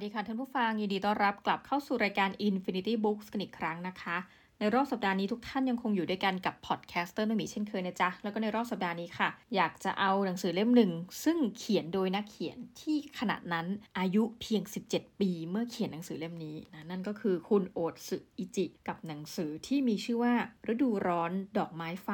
วัสดีค่ะท่านผู้ฟัง ยินดีต้อนรับกลับเข้าสู่รายการ Infinity Books กันอีกครั้งนะคะ ในรอบสัปดาห์นี้ทุกท่านยังคงอยู่ด้วยกันกับ podcaster นมีเช่นเคยนะจ๊ะ แล้วก็ในรอบสัปดาห์นี้ค่ะ อยากจะเอาหนังสือเล่มหนึ่ง ซึ่งเขียนโดยนักเขียนที่ขณะนั้นอายุเพียง 17 ปีเมื่อเขียนหนังสือเล่มนี้นะนั่นก็คือคุณโอตสึอิจิ กับหนังสือที่มีชื่อว่า ฤดูร้อนดอกไม้ไฟ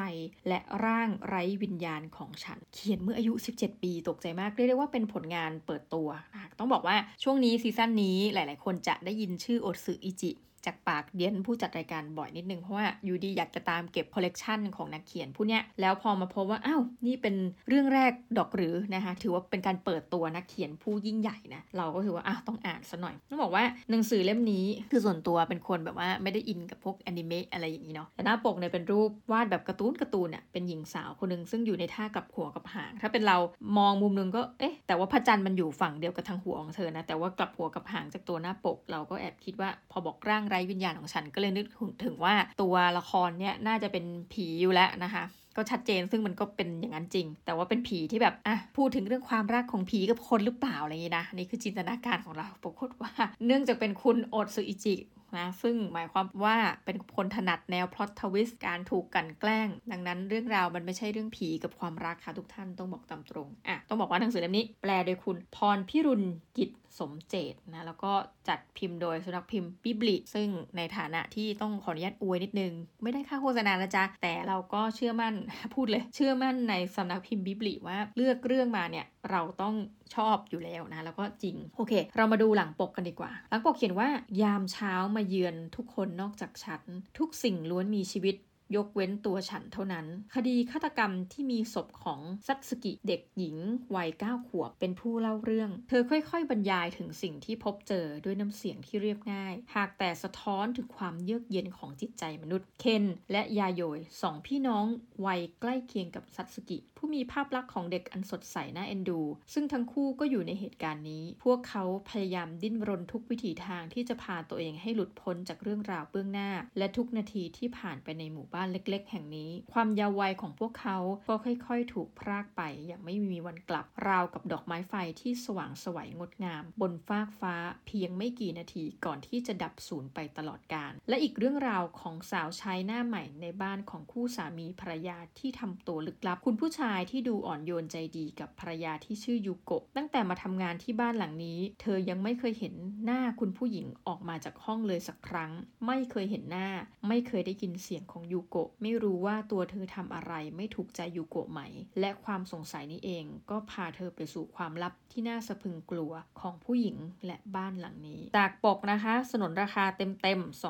และร่างไร้วิญญาณของฉัน เขียนเมื่ออายุ 17 ปีตกใจมากเรียกได้ว่าเป็นผลงานเปิดตัวนะต้องบอกว่าช่วงนี้ซีซั่นนี้หลาย ๆ คนจะได้ยินชื่อโอตสึอิจิ จากปากเดียนผู้จัดรายการบ่อยนิดนึง เพราะว่าอยู่ดีอยากจะตามเก็บคอลเลกชันของนักเขียนผู้เนี้ยแล้วพอมาพบว่าอ้าวนี่เป็นเรื่องแรกดอกหรือนะคะถือว่าเป็นการเปิดตัวนักเขียนผู้ยิ่งใหญ่นะเราก็ถือว่าอ้าวต้องอ่านซะหน่อยต้องบอกว่าหนังสือเล่มนี้คือส่วนตัวเป็นคนแบบว่าไม่ได้อินกับพวกแอนิเมะอะไรอย่างนี้เนาะแต่หน้าปกเนี่ยเป็นรูปวาดแบบการ์ตูนการ์ตูนเนี่ยเป็นหญิงสาวคนหนึ่งซึ่งอยู่ในท่ากับหัวกับหาง ถ้าเป็นเรามองมุมนึงก็เอ๊ะแต่ว่าพระจันทร์มันอยู่ฝั่งเดียวกับทางหัวของเธอนะแต่ว่ากลับหัวกับหางจากตัวหน้าปก เราก็แอบคิดว่าพอบอกร่างไร้วิญญาณของฉันก็เลยนึกถึงว่าตัวละครเนี่ยน่าจะเป็นผีอยู่แล้วนะคะก็ชัดเจนซึ่งมันก็เป็นอย่างนั้นจริง แต่ว่าเป็นผีที่แบบอะพูดถึงเรื่องความรักของผีกับคนหรือเปล่าอะไรอย่างนี้นะนี่คือจินตนาการของเราปรากฏว่า เนื่องจากเป็นคุณโอตสึอิจินะซึ่งหมายความว่าเป็นคนถนัดแนว plot twist การถูกกลั่นแกล้ง ดังนั้นเรื่องราวมันไม่ใช่เรื่องผีกับความรักค่ะทุกท่านต้องบอกตามตรงอะต้องบอกว่าหนังสือเล่มนี้แปลโดยคุณพรพิรุณกิจสมเจตนะแล้วก็จัดพิมพ์โดยสุนัขพิมพ์บิบลิซึ่งในฐานะที่ต้องขออนุญาตอวยนิดนึง ไม่ได้ค่าโฆษณานะจ๊ะ แต่เราก็เชื่อมั่นพูดเลย เชื่อมั่นในสำนักพิมพ์บิบลิว่าเลือกเรื่องมาเนี่ยเราต้อง ชอบอยู่แล้วนะ แล้วก็จริง โอเค เรามาดูหลังปกกันดีกว่า หลังปกเขียนว่ายามเช้ามาเยือนทุกคนนอกจากฉัน ทุกสิ่งล้วนมีชีวิต ยกเว้นตัวฉันเท่านั้น คดีฆาตกรรมที่มีศพของซัตสกิเด็กหญิงวัย9ขวบเป็นผู้เล่าเรื่อง เธอค่อยๆ บรรยายถึงสิ่งที่พบเจอด้วยน้ำเสียงที่เรียบง่าย หากแต่สะท้อนถึงความเยือกเย็นของจิตใจมนุษย์ เคนและยาโยยสองพี่น้องวัยใกล้เคียงกับซัตสกิ ผู้มีภาพลักษณ์ของเด็กอันสดใสน่าเอ็นดู ซึ่งทั้งคู่ก็อยู่ในเหตุการณ์นี้ พวกเขาพยายามดิ้นรนทุกวิถีทางที่จะพาตัวเองให้หลุดพ้นจากเรื่องราวเบื้องหน้า และทุกนาทีที่ผ่านไปในหมู่บ้านบ้านเล็กๆ แห่งนี้ ความยาววัยของพวกเขาก็ค่อยๆ ถูกพรากไปอย่างไม่มีวันกลับ ราวกับดอกไม้ไฟที่สว่างสวยงดงาม บนฟากฟ้าเพียงไม่กี่นาทีก่อนที่จะดับสูญไปตลอดกาลและอีกเรื่องราวของสาวใช้หน้าใหม่ในบ้านของคู่สามีภรรยาที่ทำตัวลึกลับ คุณผู้ชายที่ดูอ่อนโยนใจดีกับภรรยาที่ชื่อยูโกะตั้งแต่มาทำงานที่บ้านหลังนี้ เธอยังไม่เคยเห็นหน้าคุณผู้หญิงออกมาจากห้องเลยสักครั้ง ไม่เคยเห็นหน้า ไม่เคยได้ยินเสียงของยูโกะไม่รู้ว่าตัวเธอทำอะไรไม่ถูกใจยูโกะไหม และความสงสัยนี้เองก็พาเธอไปสู่ความลับที่น่าสะพึงกลัวของผู้หญิงและบ้านหลังนี้ จากปกนะคะ สนนราคาเต็มๆ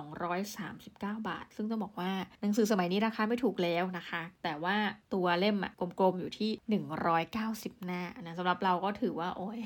239 บาท ซึ่งต้องบอกว่าหนังสือสมัยนี้ราคาไม่ถูกแล้วนะคะ แต่ว่าตัวเล่มอะกลมๆ อยู่ที่ 190 หน้านะสำหรับเราก็ถือว่าโอ้ย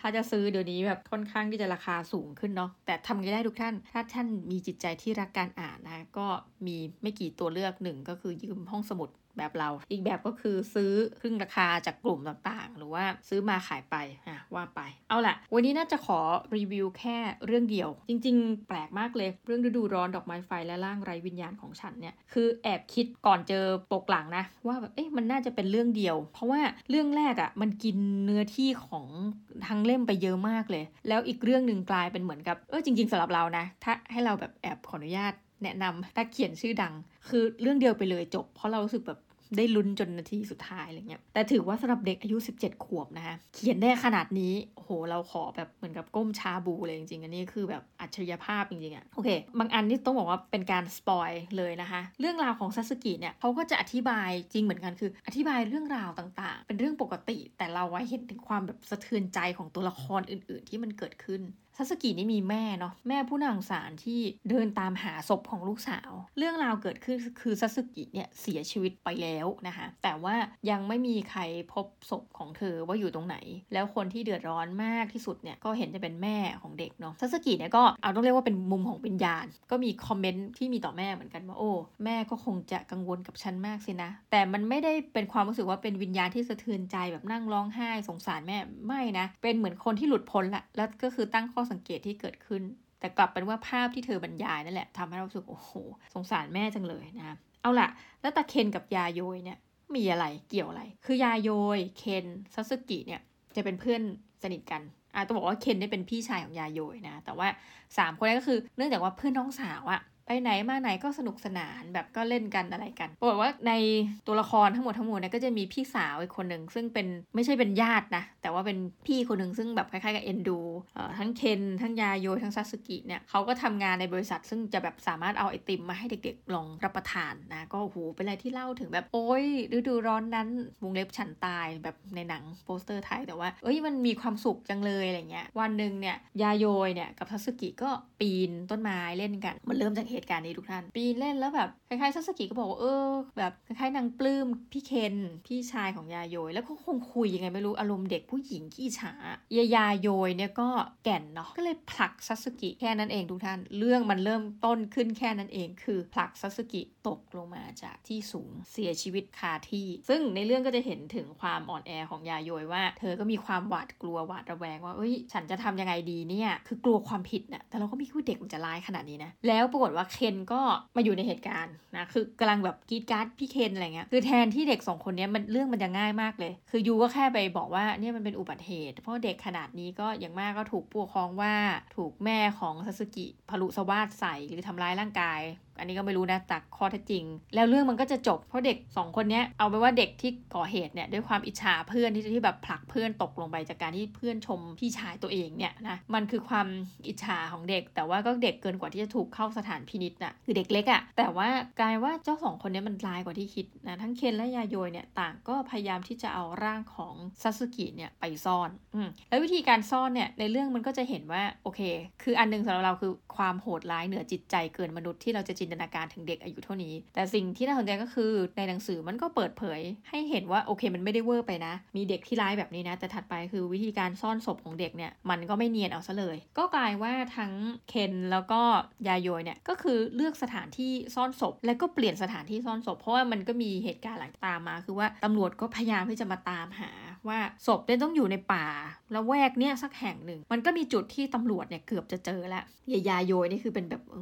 ถ้าจะซื้อเดี๋ยวนี้แบบค่อนข้างที่จะราคาสูงขึ้นเนาะแต่ทำยังได้ทุกท่าน ถ้าท่านมีจิตใจที่รักการอ่านนะก็มีไม่กี่ตัวเลือกหนึ่งก็คือยืมห้องสมุดแบบเรา อีกแบบก็คือซื้อครึ่งราคาจากกลุ่มต่างๆ หรือว่าซื้อมาขายไปอะว่าไป เอาละวันนี้น่าจะขอรีวิวแค่เรื่องเดียว จริง ๆ แปลกมากเลย เรื่องฤดูร้อนดอกไม้ไฟและร่างไร้วิญญาณของฉันเนี่ย คือแอบคิดก่อนเจอปกหลังนะ ว่าแบบเอ๊ะมันน่าจะเป็นเรื่องเดียว เพราะว่าเรื่องแรกอะ่ะมันกินเนื้อที่ของทั้งเล่มไปเยอะมากเลย แล้วอีกเรื่องหนึ่งกลายเป็นเหมือนกับเออจริง ๆสำหรับเรานะ ถ้าให้เราแบบแอบขออนุญาต แนะนำนักเขียนชื่อดัง คือเรื่องเดียวไปเลยจบ เพราะเรารู้สึกแบบได้ลุ้นจนนาทีสุดท้ายอะไรเงี้ย แต่ถือว่าสำหรับเด็กอายุ 17 ขวบนะคะ เขียนได้ขนาดนี้ โห เราขอแบบเหมือนกับก้มชาบูเลยจริงๆ อันนี้คือแบบอัจฉริยภาพจริงๆอะโอเค บางอันนี่ต้องบอกว่าเป็นการ spoil เลยนะคะ เรื่องราวของซัทสึกิเนี่ยเขาก็จะอธิบายจริงเหมือนกันคือ อธิบายเรื่องราวต่างๆ เป็นเรื่องปกติ แต่เราไว้เห็นถึงความแบบสะเทือนใจของตัวละครอื่น ๆ ที่มันเกิดขึ้น ซัทสึกินี่มีแม่เนาะแม่ผู้น่าสงสารที่เดินตามหาศพของลูกสาว เรื่องราวเกิดขึ้นคือซัทสึกิเนี่ยเสียชีวิตไปแล้วนะคะ แต่ว่ายังไม่มีใครพบศพของเธอว่าอยู่ตรงไหน แล้วคนที่เดือดร้อนมากที่สุดเนี่ยก็เห็นจะเป็นแม่ของเด็กเนาะซัทสึกิเนี่ยก็เอาต้องเรียกว่าเป็นมุมของวิญญาณ ก็มี comment ที่มีต่อแม่เหมือนกันว่าโอ้แม่ก็คงจะกังวลกับฉันมากสินะ แต่มันไม่ได้เป็นความรู้สึกว่าเป็นวิญญาณที่สะเทือนใจแบบนั่งร้องไห้สงสารแม่ไม่นะเป็นเหมือนคนที่หลุดพ้นละแล้วก็คือตั้งข้อสังเกตที่เกิดขึ้น แต่กลับเป็นว่าภาพที่เธอบรรยายนั่นแหละทำให้เราสึกโอ้โห สงสารแม่จังเลยนะเอาล่ะ แล้วตาเคนกับยาโยยเนี่ยมีอะไรเกี่ยวอะไร คือยาโยยเคนซัสึกิเนี่ยจะเป็นเพื่อนสนิทกันอะต้องบอกว่าเคนได้เป็นพี่ชายของยาโยยนะ แต่ว่า 3 คนนี้ก็คือเนื่องจากว่าเพื่อนน้องสาวอะ ไปไหนมาไหนก็สนุกสนานแบบก็เล่นกันอะไรกันบอกว่าในตัวละครทั้งหมดทั้งมวลเนี่ยก็จะมีพี่สาวอีกคนหนึ่งซึ่งเป็นไม่ใช่เป็นญาตินะ แต่ว่าเป็นพี่คนหนึ่งซึ่งแบบคล้ายๆกับเอ็นดูทั้งเคนทั้งยาโยทั้งซาสึกิเนี่ยเขาก็ทำงานในบริษัท ซึ่งจะแบบสามารถเอาไอติมมาให้เด็กๆลองรับประทานนะก็โหเป็นอะไรที่เล่าถึงแบบโอ้ยฤดูร้อนนั้นวงเล็บฉันตายแบบในหนังโปสเตอร์ไทยแต่ว่าเอ้ยมันมีความสุขจังเลยอะไรเงี้ยวันหนึ่งเนี่ยยาโยเนี่ยกับซาสึกิก็ปีนต้นไม้เล่นกันมันเริ่มจากเหตุการณ์นี้ทุกท่าน ปีนเล่นแล้วแบบคล้ายๆซัสกิก็บอกว่าเออแบบคล้ายๆนางปลื้มพี่เคนพี่ชายของยาโยย แล้วก็คงคุยยังไงไม่รู้อารมณ์เด็กผู้หญิงขี้อิจฉายาโยยเนี่ยก็แก่นเนาะก็เลยผลักซัทสึกิแค่นั้นเองทุกท่าน เรื่องมันเริ่มต้นขึ้นแค่นั้นเอง คือผลักซัทสึกิตกลงมาจากที่สูงเสียชีวิตคาที่ ซึ่งในเรื่องก็จะเห็นถึงความอ่อนแอของยาโยยว่า เธอก็มีความหวาดกลัวหวาดระแวงว่าเอ้ยฉันจะทำยังไงดีเนี่ยคือกลัวความผิดน่ะแต่เราก็ไม่คิดว่าเด็กมันจะร้ายขนาดนี้นะแล้วปรากฏว่าเคนก็มาอยู่ในเหตุการณ์นะคือกำลังแบบกีดการ์ดพี่เคนอะไรเงี้ยคือแทนที่เด็กสองคนนี้มันเรื่องมันจะง่ายมากเลย คือยูก็แค่ไปบอกว่าเนี่ยมันเป็นอุบัติเหตุ เพราะเด็กขนาดนี้ก็อย่างมากก็ถูกผู้ปกครองว่าถูกแม่ของซาสึกิพลุสวาดใส่หรือทำร้ายร่างกาย อันนี้ก็ไม่รู้นะจากข้อเท็จจริง แล้วเรื่องมันก็จะจบเพราะเด็ก 2 คนนี้เอาไปว่าเด็กที่ก่อเหตุเนี่ยด้วยความอิจฉาเพื่อนที่ที่แบบผลักเพื่อนตกลงไปจากการที่เพื่อนชมพี่ชายตัวเองเนี่ยนะมันคือความอิจฉาของเด็ก แต่ว่าก็เด็กเกินกว่าที่จะถูกเข้าสถานพินิษน่ะคือเด็กเล็กอะ่ะแต่ว่ากลายว่าเจ้าสองคนนี้มันร้ายกว่าที่คิดนะทั้งเคนและยาโยยเนี่ยต่างก็พยายามที่จะเอาร่างของซาสึกิเนี่ยไปซ่อนอืแล้ววิธีการซ่อนเนี่ยในเรื่องมันก็จะเห็นว่าโอเค คืออันนึงสำหรับเราคือความโหดร้ายเหนือจิตใจเกินมนุษย์ที่เราจะจินนตนาการถึงเด็กอายุเท่านี้ แต่สิ่งที่น่าสนใจก็คือในหนังสือมันก็เปิดเผย ให้เห็นว่าโอเคมันไม่ได้เวอร์ไปนะ มีเด็กที่ร้ายแบบนี้นะ แต่ถัดไปคือวิธีการซ่อนศพของเด็กเนี่ยมันก็ไม่เนียนเอาซะเลย ก็กลายว่าทั้งเคนแล้วก็ยาโยยเนี่ยก็คือเลือกสถานที่ซ่อนศพ แล้วก็เปลี่ยนสถานที่ซ่อนศพ เพราะว่ามันก็มีเหตุการณ์หลังตามมา คือว่าตำรวจก็พยายามที่จะมาตามหา ว่าศพเนี่ยต้องอยู่ในป่าแล้วแวกเนี่ยสักแห่งหนึ่ง มันก็มีจุดที่ตำรวจเนี่ยเกือบจะเจอแล้วยายาโยยนี่คือเป็นแบบอื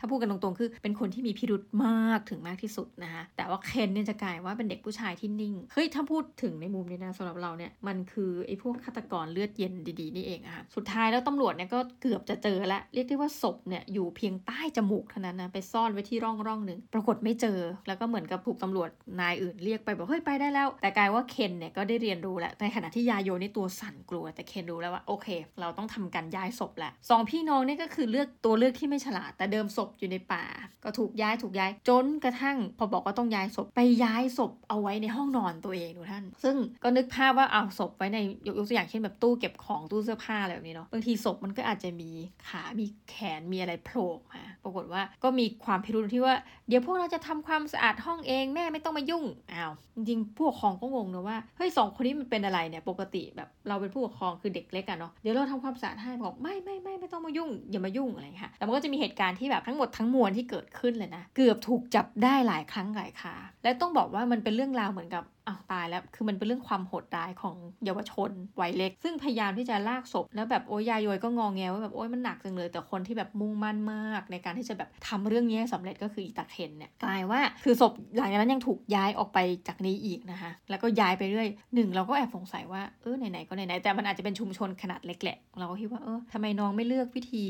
ถ้าพูดกันตรงๆ คือเป็นคนที่มีพิรุธมากถึงมากที่สุดนะคะแต่ว่าเคนเนี่ยจะกลายว่าเป็นเด็กผู้ชายที่นิ่งเฮ้ยถ้าพูดถึงในมุมนี้นะสำหรับเราเนี่ยมันคือไอ้พวกฆาตกรเลือดเย็นดีๆนี่เองอะค่ะสุดท้ายแล้วตำรวจเนี่ยก็เกือบจะเจอแล้วเรียกได้ว่าศพเนี่ยอยู่เพียงใต้จมูกเท่านั้นนะไปซ่อนไว้ที่ร่องร่องหนึ่งปรากฏไม่เจอ แล้วก็เหมือนกับถูกตำรวจนายอื่นเรียกไปบอกเฮ้ยไปได้แล้ว แต่กลายว่าเคนเนี่ยก็ได้เรียนรู้แล้วในขณะที่ยาโยนี่ตัวสั่นกลัว แต่เคนรู้แล้วว่าโอเค เราต้องทำการย้ายศพแหละสองพี่น้องนี่ก็คือเลือกตัวเลือกที่ไม่ฉลาด แต่เดิมศพอยู่ในป่า ก็ถูกย้ายถูกย้ายจนกระทั่ง พอบอกว่าต้องย้ายศพไปย้ายศพเอาไว้ในห้องนอนตัวเองดูท่าน ซึ่งก็นึกภาพว่าเอาศพไว้ในยกตัวอย่างเช่นแบบตู้เก็บของตู้เสื้อผ้าอะไรแบบนี้เนาะบางทีศพมันก็อาจจะมีขามีแขนมีอะไรโผล่มาปรากฏว่าก็มีความพิรุธที่ว่าเดี๋ยวพวกเราจะทำความสะอาดห้องเองแม่ไม่ต้องมายุ่งอ้าวจริงๆผู้ปกครองก็งงนะว่าเฮ้ยสองคนนี้มันเป็นอะไรเนี่ยปกติแบบเราเป็นผู้ปกครองคือเด็กเล็กอะเนาะเดี๋ยวเราทำความสะอาดให้บอกไม่ไม่ไม่ไม่ต้องมายุ่งอย่ามายุ่งอะไรค่ะแต่มันก็จะมีเหตุการณ์ที่แบบทั้งหมดทั้งมวลที่เกิดขึ้นเลยนะเกือบถูกจับได้หลายครั้งหลายคาและต้องบอกว่ามันเป็นเรื่องราวเหมือนกับ อ้าวตายแล้ว คือมันเป็นเรื่องความโหดร้ายของเยาวชนวัยเล็ก ซึ่งพยายามที่จะลากศพ แล้วแบบโอ้ยยายโยยก็งองแงว่าแบบโอ้ยมันหนักจังเลย แต่คนที่แบบมุ่งมั่นมาก ในการที่จะแบบทำเรื่องนี้ให้สำเร็จก็คืออีตาเคนเนี่ยกลายว่าคือศพหลังจากนั้นยังถูกย้ายออกไปจากนี้อีกนะคะแล้วก็ย้ายไปเรื่อยหนึ่งเราก็แอบสงสัยว่าเออไหนๆก็ไหนๆแต่มันอาจจะเป็นชุมชนขนาดเล็กแหละเราก็คิดว่าเออทำไมน้องไม่เลือกวิธี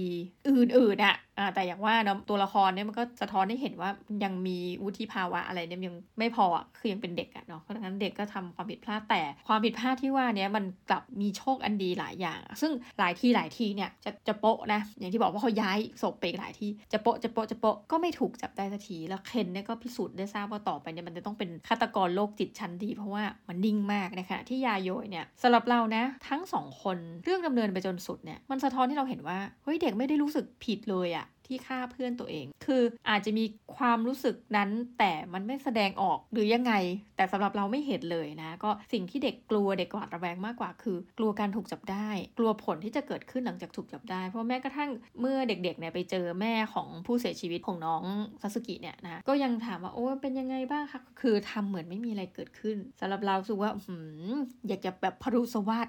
อื่นๆอะอ่าแต่อย่างว่าเนาะตัวละครเนี่ยมันก็สะท้อนให้เห็นว่ายังมีวุฒิภาวะอะไรเนี่ยยังไม่พออะคือยังเป็นเด็กอะเนาะนั้นเด็กก็ทำความผิดพลาดแต่ความผิดพลาดที่ว่านี้มันกลับมีโชคอันดีหลายอย่าง ซึ่งหลายที่หลายที่เนี่ยจะจะโปะนะอย่างที่บอกว่าเขาย้ายศพไปหลายที่จะโปะจะโปะจะโปะก็ไม่ถูกจับได้สักทีแล้วเคนเนี่ยก็พิสูจน์ได้ทราบว่าต่อไปเนี่ยมันจะต้องเป็นฆาตกรโรคจิตชั้นดี เพราะว่ามันนิ่งมากนขณะที่ยาโยยเนี่ยสำหรับเรานะทั้งสองคนเรื่องดำเนินไปจนสุดเนี่ยมันสะท้อนที่เราเห็นว่าเฮ้ยเด็กไม่ได้รู้สึกผิดเลยอะ ที่ฆ่าเพื่อนตัวเอง คืออาจจะมีความรู้สึกนั้นแต่มันไม่แสดงออกหรือยังไง แต่สำหรับเราไม่เห็นเลยนะ ก็สิ่งที่เด็กกลัวเด็กกวาดระแวงมากกว่า คือ กลัวการถูกจับได้ กลัวผลที่จะเกิดขึ้นหลังจากถูกจับได้ เพราะแม้กระทั่งเมื่อเด็กๆเนี่ยไปเจอแม่ของผู้เสียชีวิตของน้องซาสึกิเนี่ยนะก็ยังถามว่าโอ้เป็นยังไงบ้างคะคือทำเหมือนไม่มีอะไรเกิดขึ้นสำหรับเราสึกว่าหืมอยากจะแบบพรุสวัสด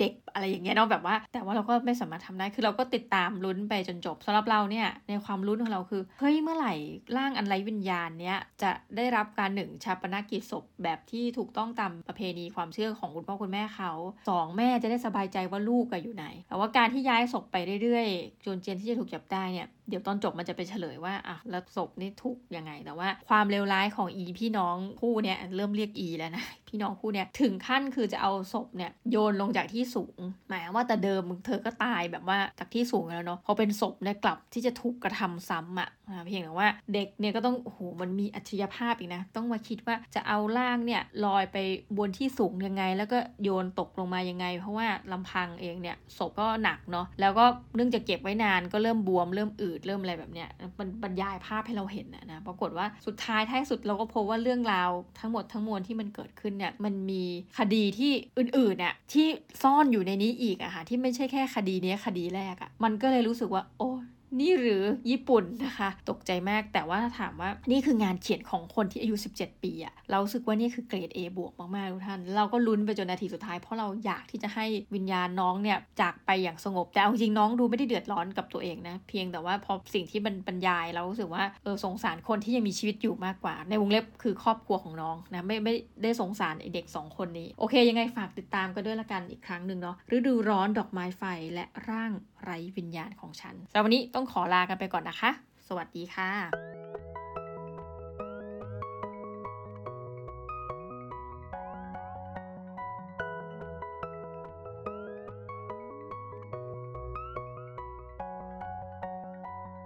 เด็กอะไรอย่างเงี้ยเนาะแบบว่า แต่ว่าเราก็ไม่สามารถทำได้คือเราก็ติดตามลุ้นไปจนจบสำหรับเราเนี่ยในความรุ้นของเราคือ เฮ้ยเมื่อไหร่ร่างอันไร้วิญญาณเนี้ยจะได้รับการหนึ่งชาปนกิจศพแบบที่ถูกต้องตามประเพณีความเชื่อของคุณพ่อคุณแม่เขาสองแม่จะได้สบายใจว่าลูกอยู่ไหนแต่ว่าการที่ย้ายศพไปเรื่อยๆ จนเจนที่จะถูกจับได้เนี่ย เดี๋ยวตอนจบมันจะไปเฉลยว่าอะแล้วศพนี่ถูกยังไง แต่ว่าความเลวร้ายของอีพี่น้องคู่เนี่ยเริ่มเรียกอีแล้วนะพี่น้องคู่เนี่ยถึงขั้นคือจะเอาศพเนี่ยโยนลงจากที่สูง หมายว่าแต่เดิมเธอก็ตายแบบว่าจากที่สูงแล้วเนาะพอเป็นศพเนี่ยกลับที่จะถูกกระทำซ้ำอะ่ะเพียงแต่ว่าเด็กเนี่ยก็ต้องโอ้โหมันมีอัจฉริยภาพอีกนะ ต้องมาคิดว่าจะเอาร่างเนี่ยลอยไปบนที่สูงยังไง แล้วก็โยนตกลงมายังไง เพราะว่าลำพังเองเนี่ยศพก็หนักเนาะแล้วก็เนื่องจากเก็บไว้นานก็เริ่มบวมเริ่มอืดเริ่มอะไรแบบเนี้ยมันบรรยายภาพให้เราเห็นนะนะปรากฏว่าสุดท้ายท้ายสุดเราก็พบว่าเรื่องราวทั้งหมดทั้งมวลที่มันเกิดขึ้นเนี่ยมันมีคดีที่อื่นๆน่ะที่ซ่อนอยู่ในนี้อีกอะค่ะที่ไม่ใช่แค่คดีนี้คดีแรกอะมันก็เลยรู้สึกว่า โอ้ นี่หรือญี่ปุ่นนะคะ ตกใจมากแต่ว่าถ้าถามว่านี่คืองานเขียนของคนที่อายุ 17 ปีอะเราสึกว่านี่คือเกรด A บวกมากๆทุกท่าน เราก็ลุ้นไปจนนาทีสุดท้าย เพราะเราอยากที่จะให้วิญญาณน้องเนี่ยจากไปอย่างสงบ แต่เอาจริงน้องดูไม่ได้เดือดร้อนกับตัวเองนะ เพียงแต่ว่าพอสิ่งที่มันบรรยายเรารู้สึกว่าเออสงสารคนที่ยังมีชีวิตอยู่มากกว่า ในวงเล็บคือครอบครัวของน้องนะไม่ไม่ได้สงสารเด็ก 2 คนนี้โอเค ยังไงฝากติดตามกันด้วยละกันอีกครั้งหนึ่งเนาะฤดูร้อนดอกไม้ไฟและร่าง ไร้วิญญาณของฉันสำหรับวันนี้ต้องขอลากันไปก่อนนะคะ สวัสดีค่ะ